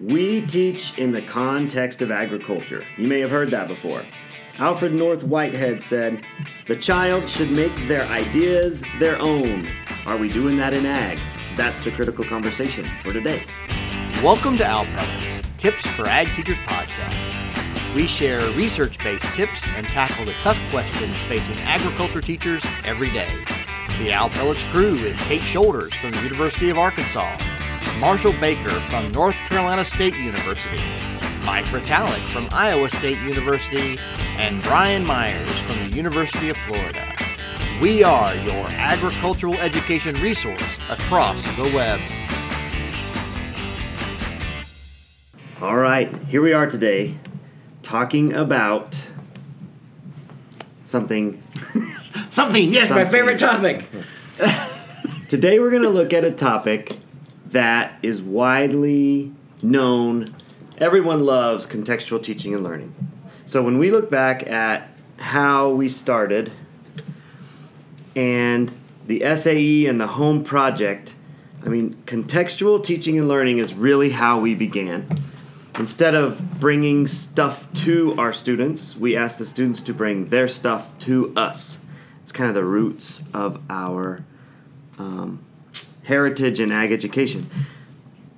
We teach in the context of agriculture. You may have heard that before. Alfred North Whitehead said, The child should make their ideas their own. Are we doing that in ag? That's the critical conversation for today. Welcome to Owl Pellets, Tips for Ag Teachers podcast. We share research based tips and tackle the tough questions facing agriculture teachers every day. The Owl Pellets crew is Kate Shoulders from the University of Arkansas, Marshall Baker from North Carolina State University, Mike Retallick from Iowa State University, and Brian Myers from the University of Florida. We are your agricultural education resource across the web. All right, here we are today talking about something. Something, yes, my favorite topic. Today we're going to look at a topic that is widely known. Everyone loves contextual teaching and learning. So when we look back at how we started and the SAE and the home project, I mean, contextual teaching and learning is really how we began. Instead of bringing stuff to our students, we ask the students to bring their stuff to us. It's kind of the roots of our um, heritage and ag education.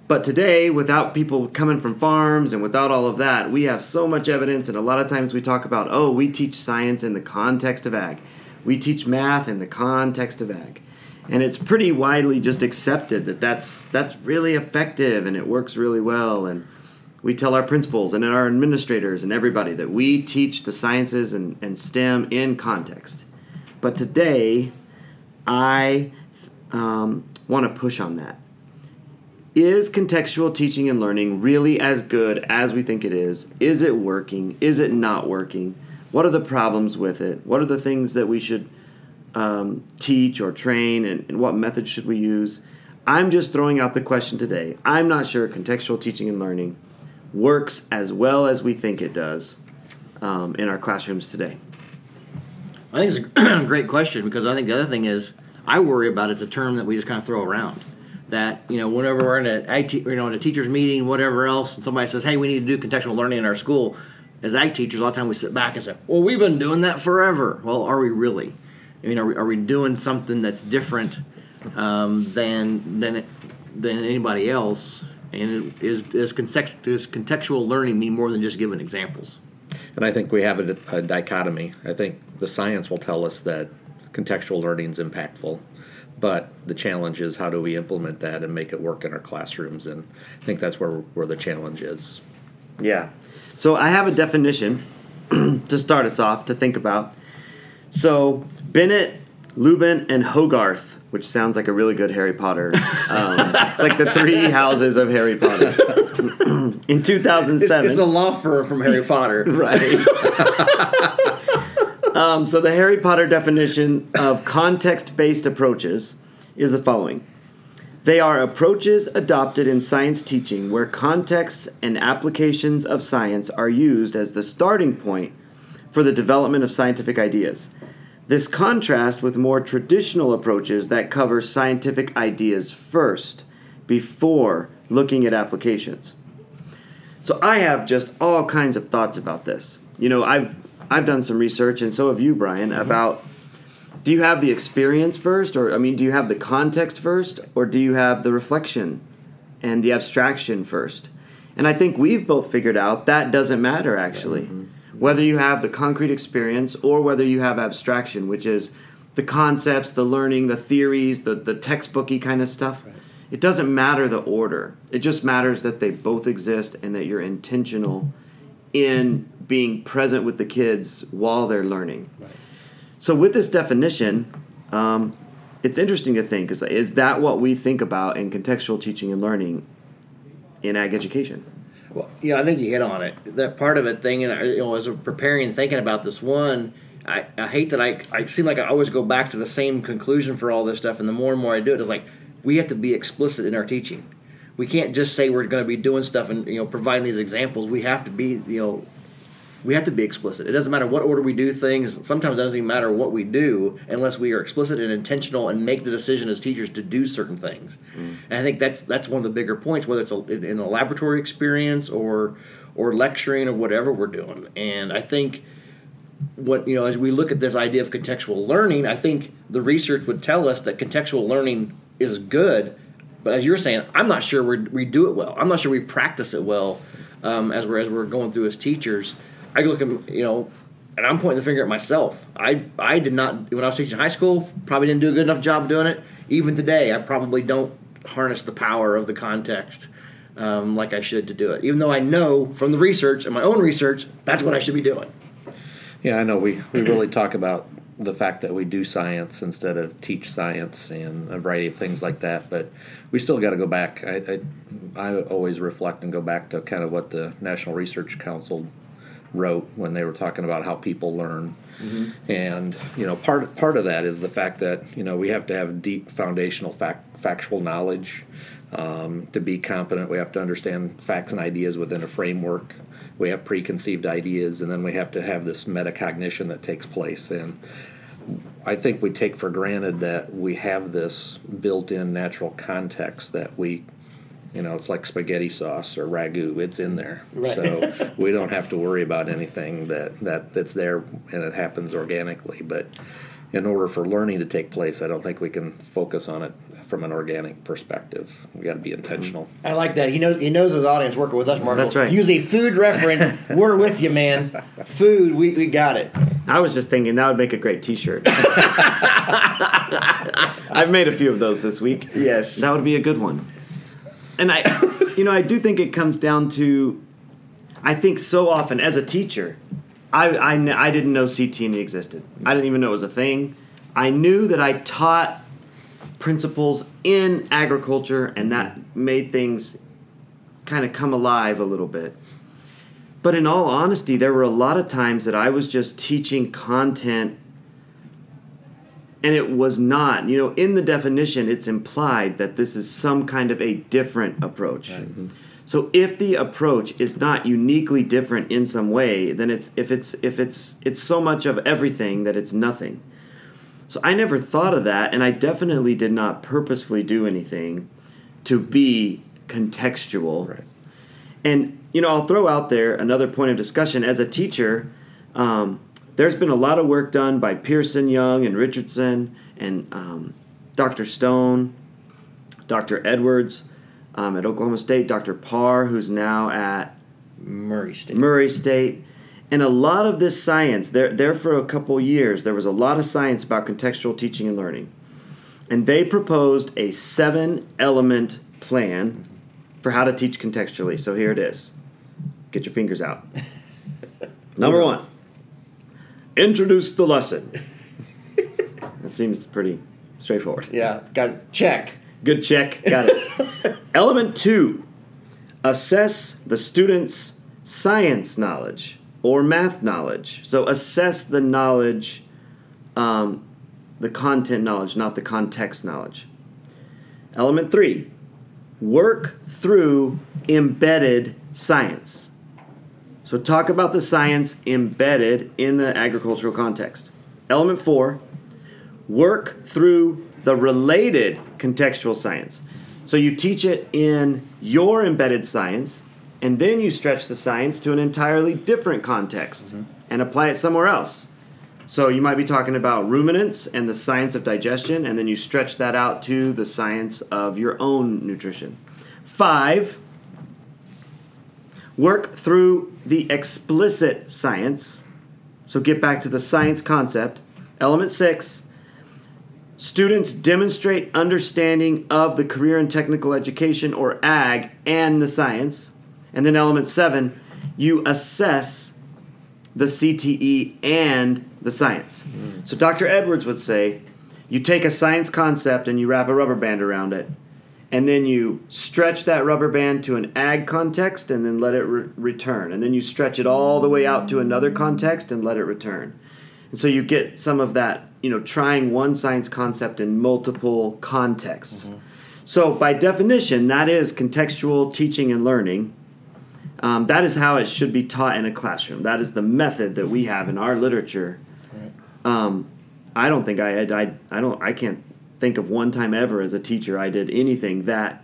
But today, without people coming from farms and without all of that, we have so much evidence, and a lot of times we talk about, oh, we teach science in the context of ag. We teach math in the context of ag. And it's pretty widely just accepted that that's, that's really effective and it works really well. And we tell our principals and our administrators and everybody that we teach the sciences and, and STEM in context. But today, I um, want to push on that. Is contextual teaching and learning really as good as we think it is? Is it working? Is it not working? What are the problems with it? What are the things that we should um, teach or train, and, and what methods should we use? I'm just throwing out the question today. I'm not sure contextual teaching and learning works as well as we think it does um, in our classrooms today. I think it's a great question because I think the other thing is I worry about it's a term that we just kind of throw around. That you know, whenever we're in a you know in a teachers meeting, whatever else, and somebody says, "Hey, we need to do contextual learning in our school," as ag teachers, a lot of time we sit back and say, "Well, we've been doing that forever." Well, are we really? I mean, are we, are we doing something that's different um, than than than anybody else? And is is, does contextual learning mean more than just giving examples? And I think we have a, a dichotomy. I think the science will tell us that contextual learning is impactful, but the challenge is how do we implement that and make it work in our classrooms? And I think that's where where the challenge is. Yeah. So I have a definition to start us off to think about. So Bennett, Lubben, and Hogarth, which sounds like a really good Harry Potter. Um, it's like the three houses of Harry Potter. In 2007. It's a law firm from Harry Potter. right. um, so the Harry Potter definition of context-based approaches is the following. They are approaches adopted in science teaching where contexts and applications of science are used as the starting point for the development of scientific ideas. This contrasts with more traditional approaches that cover scientific ideas first before looking at applications. So I have just all kinds of thoughts about this. You know, I've I've done some research and so have you, Brian, mm-hmm. about do you have the experience first or I mean, do you have the context first or do you have the reflection and the abstraction first? And I think we've both figured out that doesn't matter actually. Mm-hmm. Whether you have the concrete experience or whether you have abstraction, which is the concepts, the learning, the theories, the, the textbooky kind of stuff. It doesn't matter the order. It just matters that they both exist and that you're intentional in being present with the kids while they're learning. So, with this definition, um, it's interesting to think is, is that what we think about in contextual teaching and learning in ag education? Well, you know, I think you hit on it. That part of it thing, and I- you know, as we're preparing and thinking about this one, I, I hate that I, I seem like I always go back to the same conclusion for all this stuff, and the more and more I do it, it's like we have to be explicit in our teaching. We can't just say we're going to be doing stuff and you know providing these examples. We have to be you know we have to be explicit. It doesn't matter what order we do things. Sometimes it doesn't even matter what we do unless we are explicit and intentional and make the decision as teachers to do certain things. Mm. And I think that's that's one of the bigger points, whether it's a, in a laboratory experience or or lecturing or whatever we're doing. And I think what you know as we look at this idea of contextual learning, I think the research would tell us that contextual learning is good. But as you're saying, I'm not sure we do it well. I'm not sure we practice it well um, as we're as we're going through as teachers. I look at you know, and I'm pointing the finger at myself. I I did not when I was teaching high school probably didn't do a good enough job doing it. Even today, I probably don't harness the power of the context um, like I should to do it. Even though I know from the research and my own research that's what I should be doing. Yeah, I know. We we really talk about the fact that we do science instead of teach science and a variety of things like that. But we still got to go back. I, I, I always reflect and go back to kind of what the National Research Council wrote when they were talking about how people learn. Mm-hmm. And you know, part part of that is the fact that you know we have to have deep foundational fact, factual knowledge um, to be competent. We have to understand facts and ideas within a framework. We have preconceived ideas, and then we have to have this metacognition that takes place. And I think we take for granted that we have this built-in natural context that we you know, it's like spaghetti sauce or ragu. It's in there, right. so we don't have to worry about anything that, that that's there and it happens organically. But in order for learning to take place, I don't think we can focus on it from an organic perspective. We got to be intentional. Mm-hmm. I like that. He knows he knows his audience working with us, Mark. That's right. Use a food reference. We're with you, man. Food, we, we got it. I was just thinking that would make a great T-shirt. I've made a few of those this week. Yes, that would be a good one and I, you know, I do think it comes down to, I think so often as a teacher, I, I, I didn't know CT&E existed. I didn't even know it was a thing. I knew that I taught principles in agriculture, and that made things kind of come alive a little bit. But in all honesty, there were a lot of times that I was just teaching content and it was not. You know, in the definition, it's implied that this is some kind of a different approach. Right. Mm-hmm. So if the approach is not uniquely different in some way, then it's if it's if it's it's so much of everything that it's nothing. So I never thought of that, and I definitely did not purposefully do anything to be contextual. Right. And you know, I'll throw out there another point of discussion as a teacher. Um, there's been a lot of work done by Pearson, Young, and Richardson, and um, Dr. Stone, Dr. Edwards um, at Oklahoma State, Dr. Parr, who's now at Murray State. Murray State. And a lot of this science, there, there for a couple years, there was a lot of science about contextual teaching and learning. And they proposed a seven element plan for how to teach contextually. So here it is. Get your fingers out. Number one introduce the lesson. that seems pretty straightforward. Yeah, got it. Check. Good check. Got it. Element two assess the student's science knowledge or math knowledge. So assess the knowledge, um, the content knowledge, not the context knowledge. Element three work through embedded science. So, talk about the science embedded in the agricultural context. Element four, work through the related contextual science. So, you teach it in your embedded science, and then you stretch the science to an entirely different context mm-hmm. and apply it somewhere else. So, you might be talking about ruminants and the science of digestion, and then you stretch that out to the science of your own nutrition. Five, work through the explicit science. So get back to the science concept. Element six students demonstrate understanding of the career and technical education or ag and the science. And then element seven, you assess the CTE and the science. Mm. So Dr. Edwards would say you take a science concept and you wrap a rubber band around it and then you stretch that rubber band to an ag context and then let it re- return and then you stretch it all the way out to another context and let it return and so you get some of that you know trying one science concept in multiple contexts mm-hmm. so by definition that is contextual teaching and learning Um, that is how it should be taught in a classroom. That is the method that we have in our literature. Um, I don't think I, I, I don't, I can't think of one time ever as a teacher I did anything that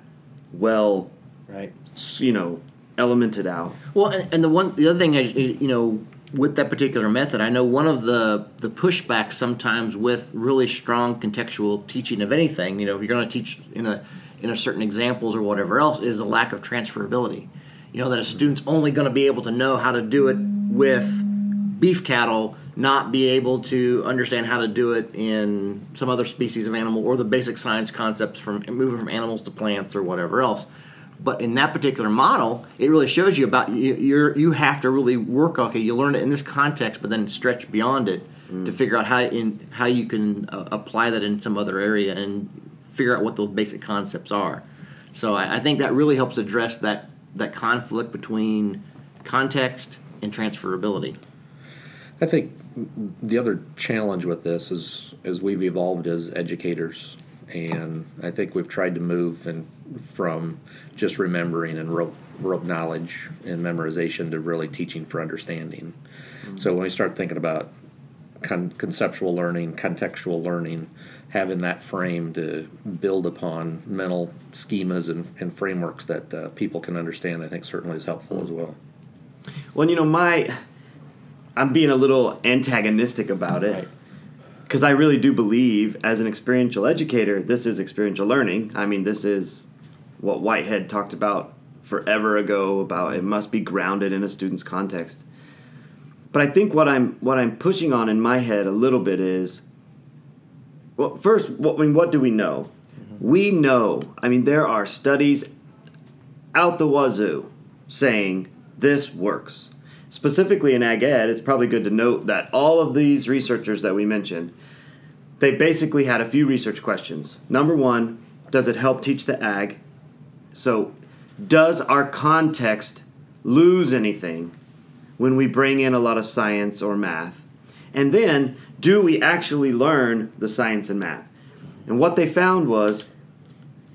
well, Right. you know, elemented out. Well, and, and the one, the other thing, I, you know, with that particular method, I know one of the the pushbacks sometimes with really strong contextual teaching of anything, you know, if you're going to teach in a in a certain examples or whatever else, is a lack of transferability. You know, that a mm-hmm. student's only going to be able to know how to do it with beef cattle, not be able to understand how to do it in some other species of animal or the basic science concepts from moving from animals to plants or whatever else. But in that particular model, it really shows you about you, you're you have to really work. Okay, you learn it in this context, but then stretch beyond it to figure out how in how you can uh, apply that in some other area and figure out what those basic concepts are. So I, I think that really helps address that that conflict between context and transferability. I think the other challenge with this is is we've evolved as educators, and I think we've tried to move and from just remembering and rote, rote knowledge and memorization to really teaching for understanding. So when we start thinking about con- conceptual learning, contextual learning, having that frame to build upon mental schemas and, and frameworks that uh, people can understand, I think certainly is helpful as well. Well, you know, my I'm being a little antagonistic about it because I really do believe, as an experiential educator, this is experiential learning. I mean, this is what Whitehead talked about forever ago about it must be grounded in a student's context. But I think what I'm what I'm pushing on in my head a little bit is, well, first, what, I mean, what do we know? Mm-hmm. We know. I mean, there are studies out the wazoo saying this works. Specifically in ag ed, it's probably good to note that all of these researchers that we mentioned, they basically had a few research questions. Number one, does it help teach the ag? So, does our context lose anything when we bring in a lot of science or math? And then, do we actually learn the science and math? And what they found was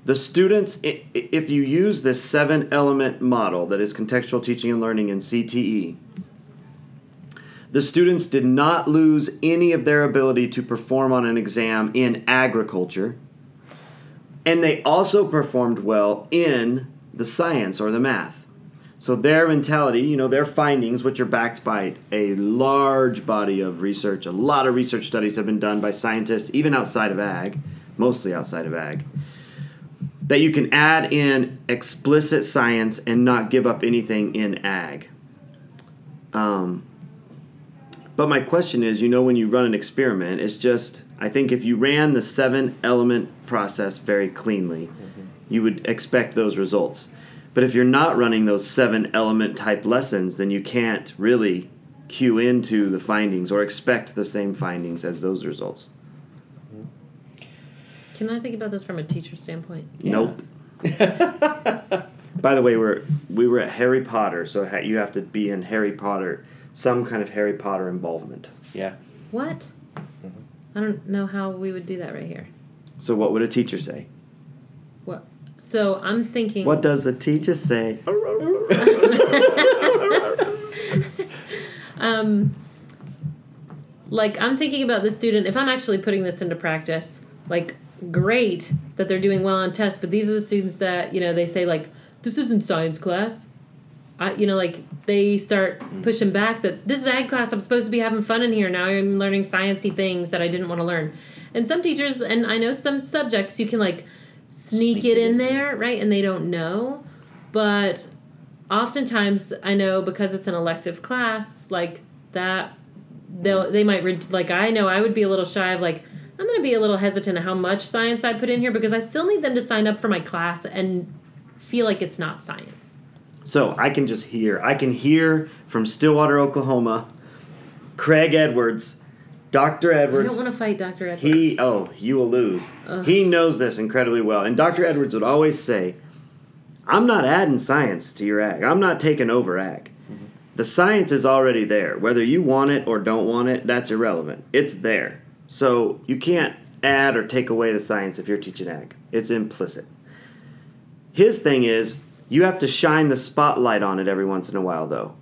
the students, if you use this seven element model that is contextual teaching and learning in CTE, the students did not lose any of their ability to perform on an exam in agriculture. And they also performed well in the science or the math. So their mentality, you know, their findings, which are backed by a large body of research, a lot of research studies have been done by scientists, even outside of ag, mostly outside of ag that you can add in explicit science and not give up anything in ag. Um, but my question is, you know, when you run an experiment, it's just I think if you ran the seven element process very cleanly, you would expect those results. But if you're not running those seven element type lessons, then you can't really cue into the findings or expect the same findings as those results. Can I think about this from a teacher standpoint? Nope. By the way, we're we were at Harry Potter, so you have to be in Harry Potter, some kind of Harry Potter involvement. Yeah. What? I don't know how we would do that right here. So what would a teacher say? What? So I'm thinking. What does a teacher say? um, like I'm thinking about the student. If I'm actually putting this into practice, like great that they're doing well on tests, but these are the students that you know they say like this isn't science class. I, you know, like they start mm. pushing back that this is ag class. I'm supposed to be having fun in here. Now I'm learning sciencey things that I didn't want to learn. And some teachers, and I know some subjects, you can like sneak it in there, right? And they don't know. But oftentimes, I know because it's an elective class, like that, they'll mm. they might re- like I know I would be a little shy of like I'm going to be a little hesitant of how much science I put in here because I still need them to sign up for my class and feel like it's not science. So I can just hear. I can hear from Stillwater, Oklahoma, Craig Edwards, Dr. I Edwards. don't want to fight Dr. Edwards. He oh, you will lose. Ugh. He knows this incredibly well. And Dr. Edwards would always say, "I'm not adding science to your ag. I'm not taking over ag. Mm-hmm. The science is already there. Whether you want it or don't want it, that's irrelevant. It's there. So you can't add or take away the science if you're teaching ag. It's implicit. His thing is, You have to shine the spotlight on it every once in a while, though.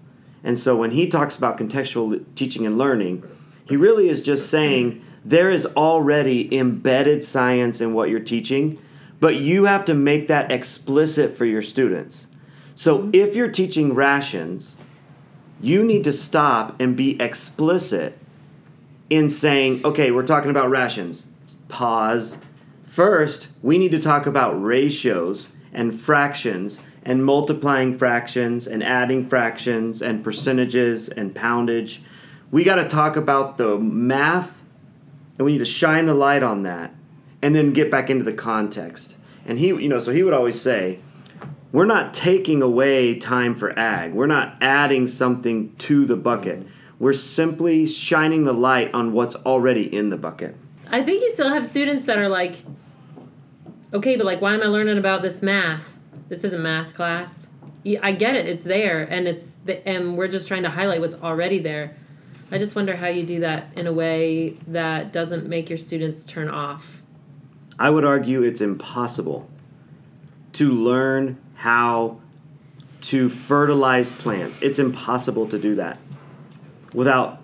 And so when he talks about contextual teaching and learning, he really is just saying there is already embedded science in what you're teaching, but you have to make that explicit for your students. So if you're teaching rations, you need to stop and be explicit in saying, okay, we're talking about rations. Pause. First, we need to talk about ratios and fractions and multiplying fractions and adding fractions and percentages and poundage. We got to talk about the math and we need to shine the light on that and then get back into the context. And he, you know, so he would always say, we're not taking away time for ag. We're not adding something to the bucket. We're simply shining the light on what's already in the bucket. I think you still have students that are like, okay, but like, why am I learning about this math? This isn't math class. I get it; it's there, and it's the, and we're just trying to highlight what's already there. I just wonder how you do that in a way that doesn't make your students turn off. I would argue it's impossible to learn how to fertilize plants. It's impossible to do that without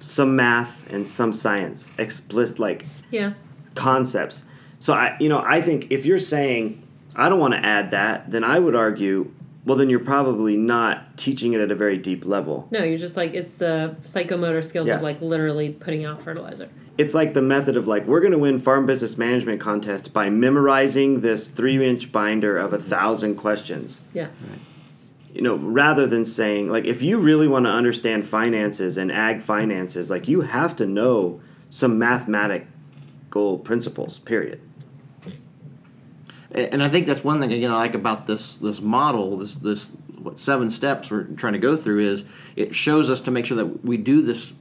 some math and some science, explicit like Yeah. concepts. So I you know, I think if you're saying I don't want to add that, then I would argue well then you're probably not teaching it at a very deep level. No, you're just like it's the psychomotor skills Yeah. of like literally putting out fertilizer. It's like the method of like we're going to win farm business management contest by memorizing this 3-inch binder of a thousand questions. Yeah. you know, rather than saying like if you really want to understand finances and ag finances, like you have to know some mathematical principles. Period. And I think that's one thing again I like about this this model, this this what seven steps we're trying to go through is it shows us to make sure that we do this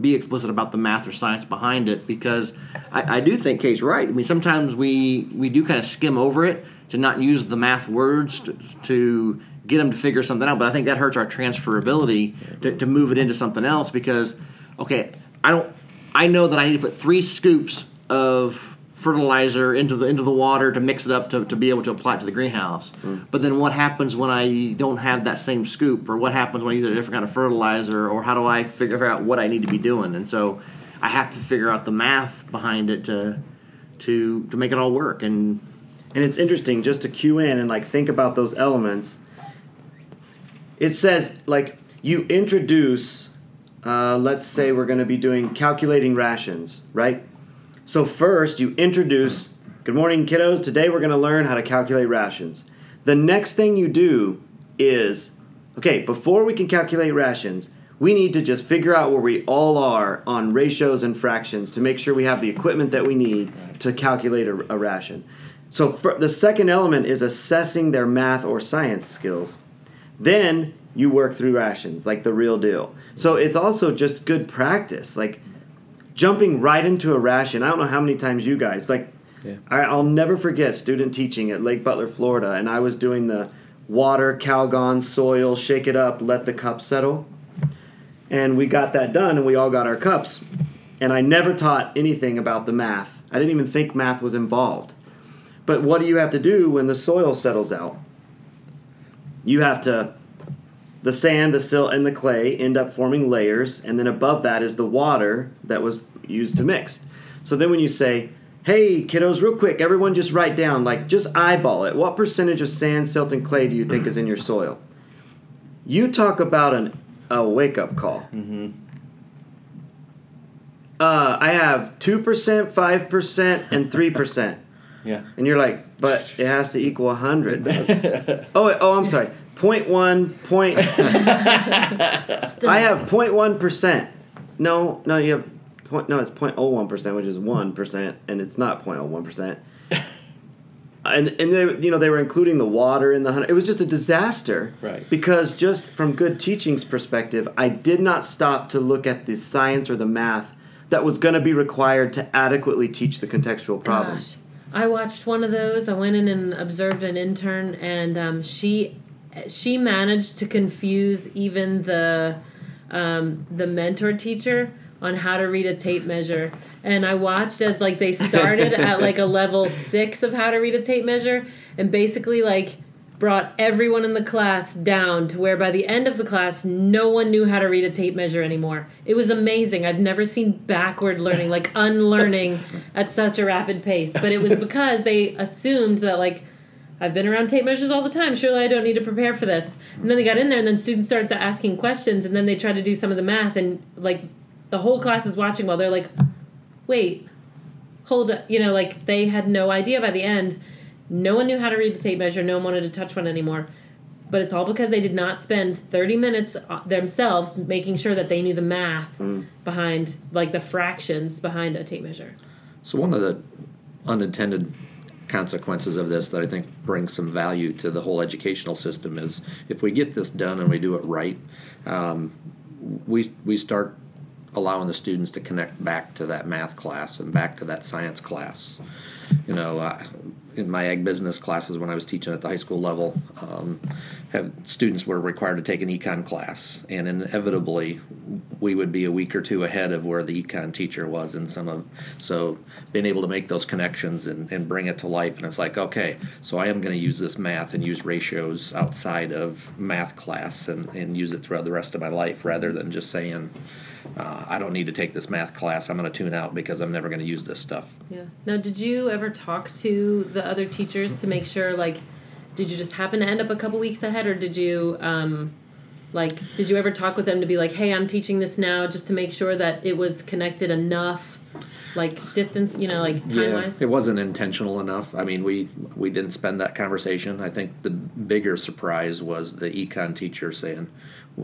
be explicit about the math or science behind it because I, I do think Kate's right. I mean sometimes we we do kind of skim over it to not use the math words to, to get them to figure something out, but I think that hurts our transferability to, to move it into something else because okay, I don't I know that I need to put three scoops of fertilizer into the into the water to mix it up to, to be able to apply it to the greenhouse. But then what happens when I don't have that same scoop, or what happens when I use a different kind of fertilizer, or how do I figure out what I need to be doing? And so I have to figure out the math behind it to to to make it all work. And And it's interesting just to cue in and like think about those elements. It says like you introduce, uh, let's say we're going to be doing calculating rations, right? So first you introduce, good morning kiddos. Today we're going to learn how to calculate rations. The next thing you do is, okay, before we can calculate rations, we need to just figure out where we all are on ratios and fractions to make sure we have the equipment that we need to calculate a, a ration. So the second element is assessing their math or science skills. Then you work through rations like the real deal. So it's also just good practice. Like jumping right into a ration. I don't know how many times you guys like. Yeah. I, I'll never forget student teaching at Lake Butler, Florida, and I was doing the water, Calgon, soil, shake it up, let the cup settle, and we got that done, and we all got our cups. And I never taught anything about the math. I didn't even think math was involved. But what do you have to do when the soil settles out? You have to the sand, the silt, and the clay end up forming layers, and then above that is the water that was used to mix. So then when you say, hey, kiddos, real quick, everyone just write down, like, just eyeball it. What percentage of sand, silt, and clay do you think is in your soil? You talk about an, a wake up call. Mm-hmm. Uh, I have 2%, 5%, and 3%. yeah, And you're like, but it has to equal 100. oh, wait, oh, I'm sorry. Point one, point. I have 0.1 percent. No, no, you have point. No, it's 0.01 percent, which is one percent, and it's not 0.01 percent. And and they you know they were including the water in the hundred. It was just a disaster. Right. Because just from good teaching's perspective, I did not stop to look at the science or the math that was going to be required to adequately teach the contextual problems. Gosh, I watched one of those. I went in and observed an intern, and um, she she managed to confuse even the um, the mentor teacher on how to read a tape measure. And I watched as like they started at like a level six of how to read a tape measure, and basically like brought everyone in the class down to where by the end of the class no one knew how to read a tape measure anymore. It was amazing. I've never seen backward learning like unlearning at such a rapid pace. But it was because they assumed that like i've been around tape measures all the time. Surely i don't need to prepare for this. And then they got in there and then students started asking questions and then they tried to do some of the math and like the whole class is watching while they're like wait hold up you know like they had no idea by the end no one knew how to read the tape measure. No one wanted to touch one anymore. But it's all because they did not spend 30 minutes uh, themselves making sure that they knew the math mm. behind, like the fractions behind a tape measure. So, one of the unintended consequences of this that I think brings some value to the whole educational system is if we get this done and we do it right, um, we, we start allowing the students to connect back to that math class and back to that science class. You know, in my ag business classes when I was teaching at the high school level, um, have students were required to take an econ class, and inevitably we would be a week or two ahead of where the econ teacher was in some of. So being able to make those connections and, and bring it to life, and it's like, okay, so I am going to use this math and use ratios outside of math class and, and use it throughout the rest of my life, rather than just saying uh, I don't need to take this math class. I'm going to tune out because I'm never going to use this stuff. Yeah. Now, did you ever talk to the other teachers to make sure, like, did you just happen to end up a couple weeks ahead, or did you, um, like, did you ever talk with them to be like, hey, I'm teaching this now, just to make sure that it was connected enough? like distance you know like time wise yeah, it wasn't intentional enough i mean we we didn't spend that conversation i think the bigger surprise was the econ teacher saying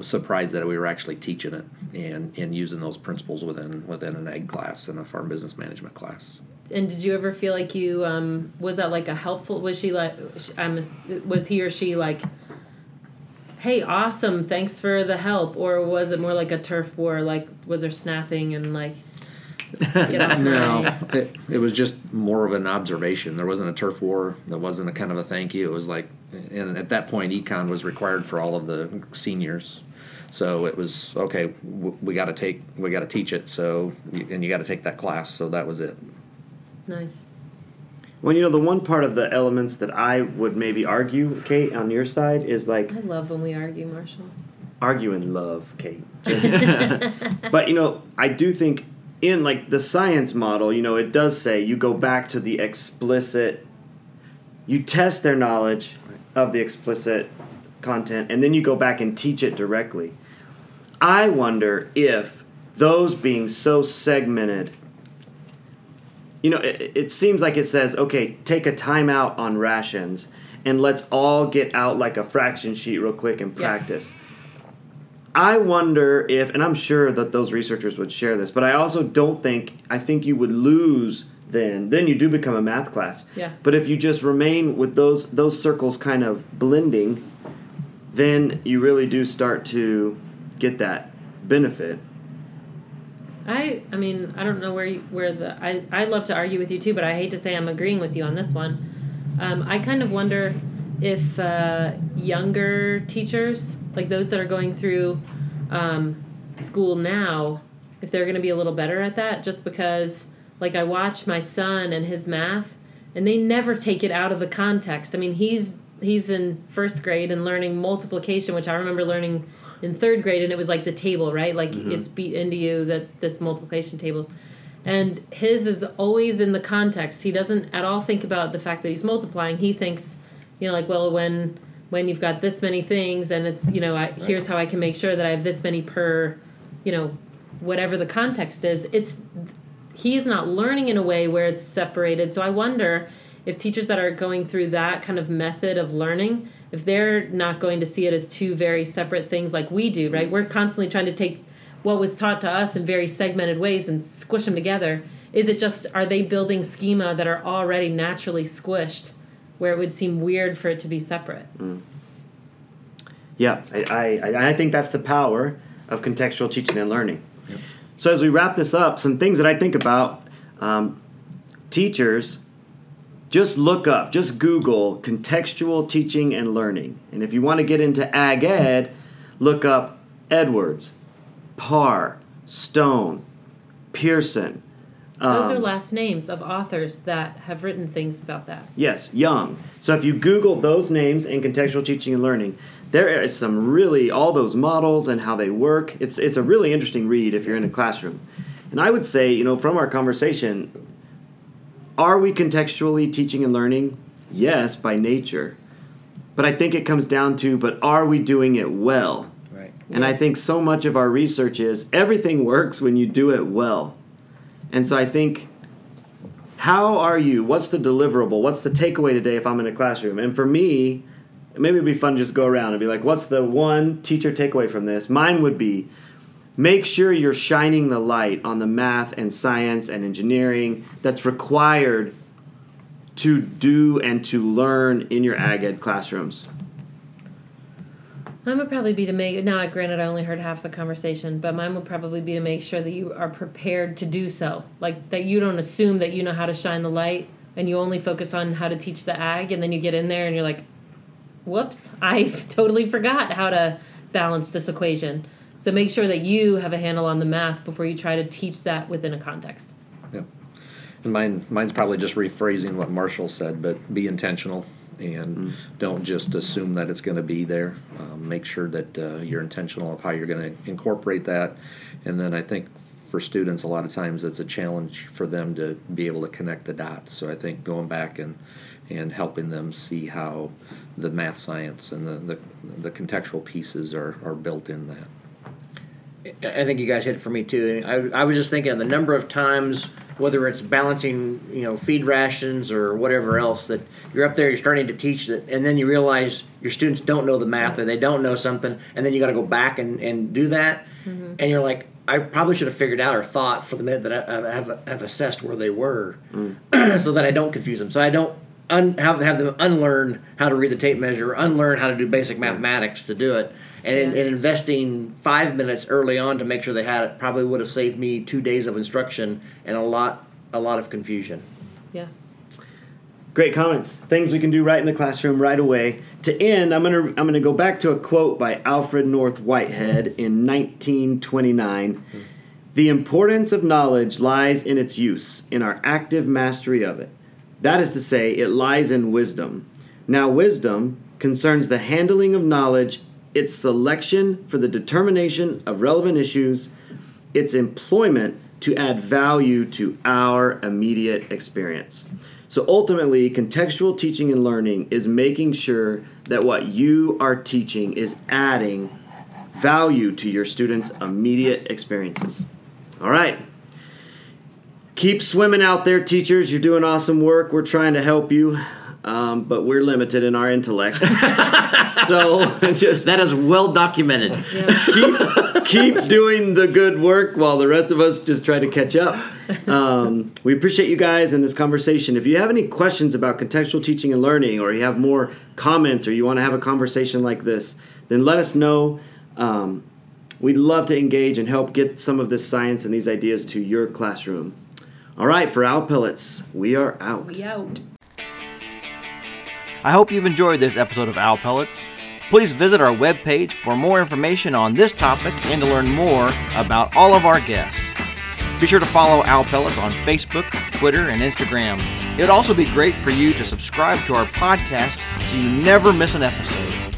surprised that we were actually teaching it and, and using those principles within within an egg class and a farm business management class. And did you ever feel like you um, was that like a helpful? Was she like I'm was he or she like, hey, awesome, thanks for the help, or was it more like a turf war? Like was there snapping and like? no, it, it was just more of an observation. There wasn't a turf war. There wasn't a kind of a thank you. It was like, and at that point, econ was required for all of the seniors. So it was okay. We got to take, we got to teach it. So and you got to take that class. So that was it. Nice. Well, you know, the one part of the elements that I would maybe argue, Kate, on your side is like. I love when we argue, Marshall. Argue and love, Kate. but you know, I do think in like the science model, you know, it does say you go back to the explicit. You test their knowledge of the explicit content, and then you go back and teach it directly. I wonder if those being so segmented, you know, it, it seems like it says, okay, take a timeout on rations and let's all get out like a fraction sheet real quick and practice. Yeah. I wonder if, and I'm sure that those researchers would share this, but I also don't think, I think you would lose then. Then you do become a math class. Yeah. But if you just remain with those those circles kind of blending, then you really do start to get that benefit. I I mean I don't know where you, where the I I love to argue with you too, but I hate to say I'm agreeing with you on this one. Um, I kind of wonder if uh, younger teachers, like those that are going through um, school now, if they're going to be a little better at that, just because like I watch my son and his math, and they never take it out of the context. I mean, he's he's in first grade and learning multiplication, which I remember learning in third grade, and it was like the table, right? Like mm-hmm. it's beat into you that this multiplication table. And his is always in the context. He doesn't at all think about the fact that he's multiplying. He thinks, you know, like, well, when when you've got this many things, and it's, you know, I, right. here's how I can make sure that I have this many per, you know, whatever the context is. It's he's not learning in a way where it's separated. So I wonder if teachers that are going through that kind of method of learning, if they're not going to see it as two very separate things like we do, right? We're constantly trying to take what was taught to us in very segmented ways and squish them together. Is it just are they building schema that are already naturally squished where it would seem weird for it to be separate? Mm. Yeah, I, I, I think that's the power of contextual teaching and learning. So as we wrap this up, some things that I think about um, teachers just look up, just Google contextual teaching and learning. And if you want to get into ag ed, look up Edwards, Parr, Stone, Pearson, Those are Um, last names of authors that have written things about that. Yes, Young. So if you Google those names in contextual teaching and learning, there is some really all those models and how they work. It's it's a really interesting read if you're in a classroom. And I would say, you know, from our conversation, are we contextually teaching and learning? Yes, by nature. But I think it comes down to, but are we doing it well? Right. And I think so much of our research is everything works when you do it well. And so I think, how are you? What's the deliverable? What's the takeaway today if I'm in a classroom? And for me, maybe it'd be fun to just go around and be like, what's the one teacher takeaway from this? Mine would be make sure you're shining the light on the math and science and engineering that's required to do and to learn in your ag ed classrooms. Mine would probably be to make now. Granted, I only heard half the conversation, but mine would probably be to make sure that you are prepared to do so. Like that, you don't assume that you know how to shine the light, and you only focus on how to teach the ag, and then you get in there and you're like, "Whoops, I totally forgot how to balance this equation." So make sure that you have a handle on the math before you try to teach that within a context. Yeah. And mine, mine's probably just rephrasing what Marshall said, but be intentional and don't just assume that it's going to be there. Um, make sure that uh, you're intentional of how you're going to incorporate that. And then I think for students, a lot of times it's a challenge for them to be able to connect the dots. So I think going back and and helping them see how the math science and the, the, the contextual pieces are, are built in that. I think you guys hit it for me too. I, I was just thinking of the number of times, whether it's balancing, you know, feed rations or whatever else, that you're up there, you're starting to teach it, and then you realize your students don't know the math or they don't know something, and then you got to go back and, and do that, mm-hmm. and you're like, I probably should have figured out or thought for the minute that I, I have, have assessed where they were, mm. so that I don't confuse them, so I don't un, have have them unlearn how to read the tape measure, unlearn how to do basic mathematics to do it. And, Yeah. and investing five minutes early on to make sure they had it probably would have saved me two days of instruction and a lot a lot of confusion. Yeah. Great comments. Things we can do right in the classroom right away. To end, I'm gonna I'm gonna go back to a quote by Alfred North Whitehead in 1929. Hmm. The importance of knowledge lies in its use, in our active mastery of it. That is to say, it lies in wisdom. Now, wisdom concerns the handling of knowledge, its selection for the determination of relevant issues, its employment to add value to our immediate experience. So ultimately, contextual teaching and learning is making sure that what you are teaching is adding value to your students' immediate experiences. All right. Keep swimming out there, teachers. You're doing awesome work. We're trying to help you, um, but we're limited in our intellect. so just That is well documented. Yeah. keep keep doing the good work while the rest of us just try to catch up. Um, we appreciate you guys in this conversation. If you have any questions about contextual teaching and learning, or you have more comments, or you want to have a conversation like this, then let us know. Um, we'd love to engage and help get some of this science and these ideas to your classroom. All right, for Owl Pellets, we are out. We out. I hope you've enjoyed this episode of Owl Pellets. Please visit our webpage for more information on this topic and to learn more about all of our guests. Be sure to follow Owl Pellets on Facebook, Twitter, and Instagram. It would also be great for you to subscribe to our podcast so you never miss an episode.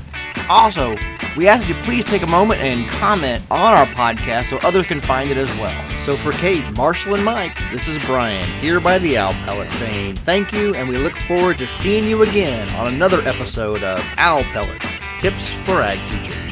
Also, we ask that you please take a moment and comment on our podcast so others can find it as well. So for Kate, Marshall, and Mike, this is Brian here by the Owl Pellet saying thank you, and we look forward to seeing you again on another episode of Owl Pellets Tips for Ag Teachers.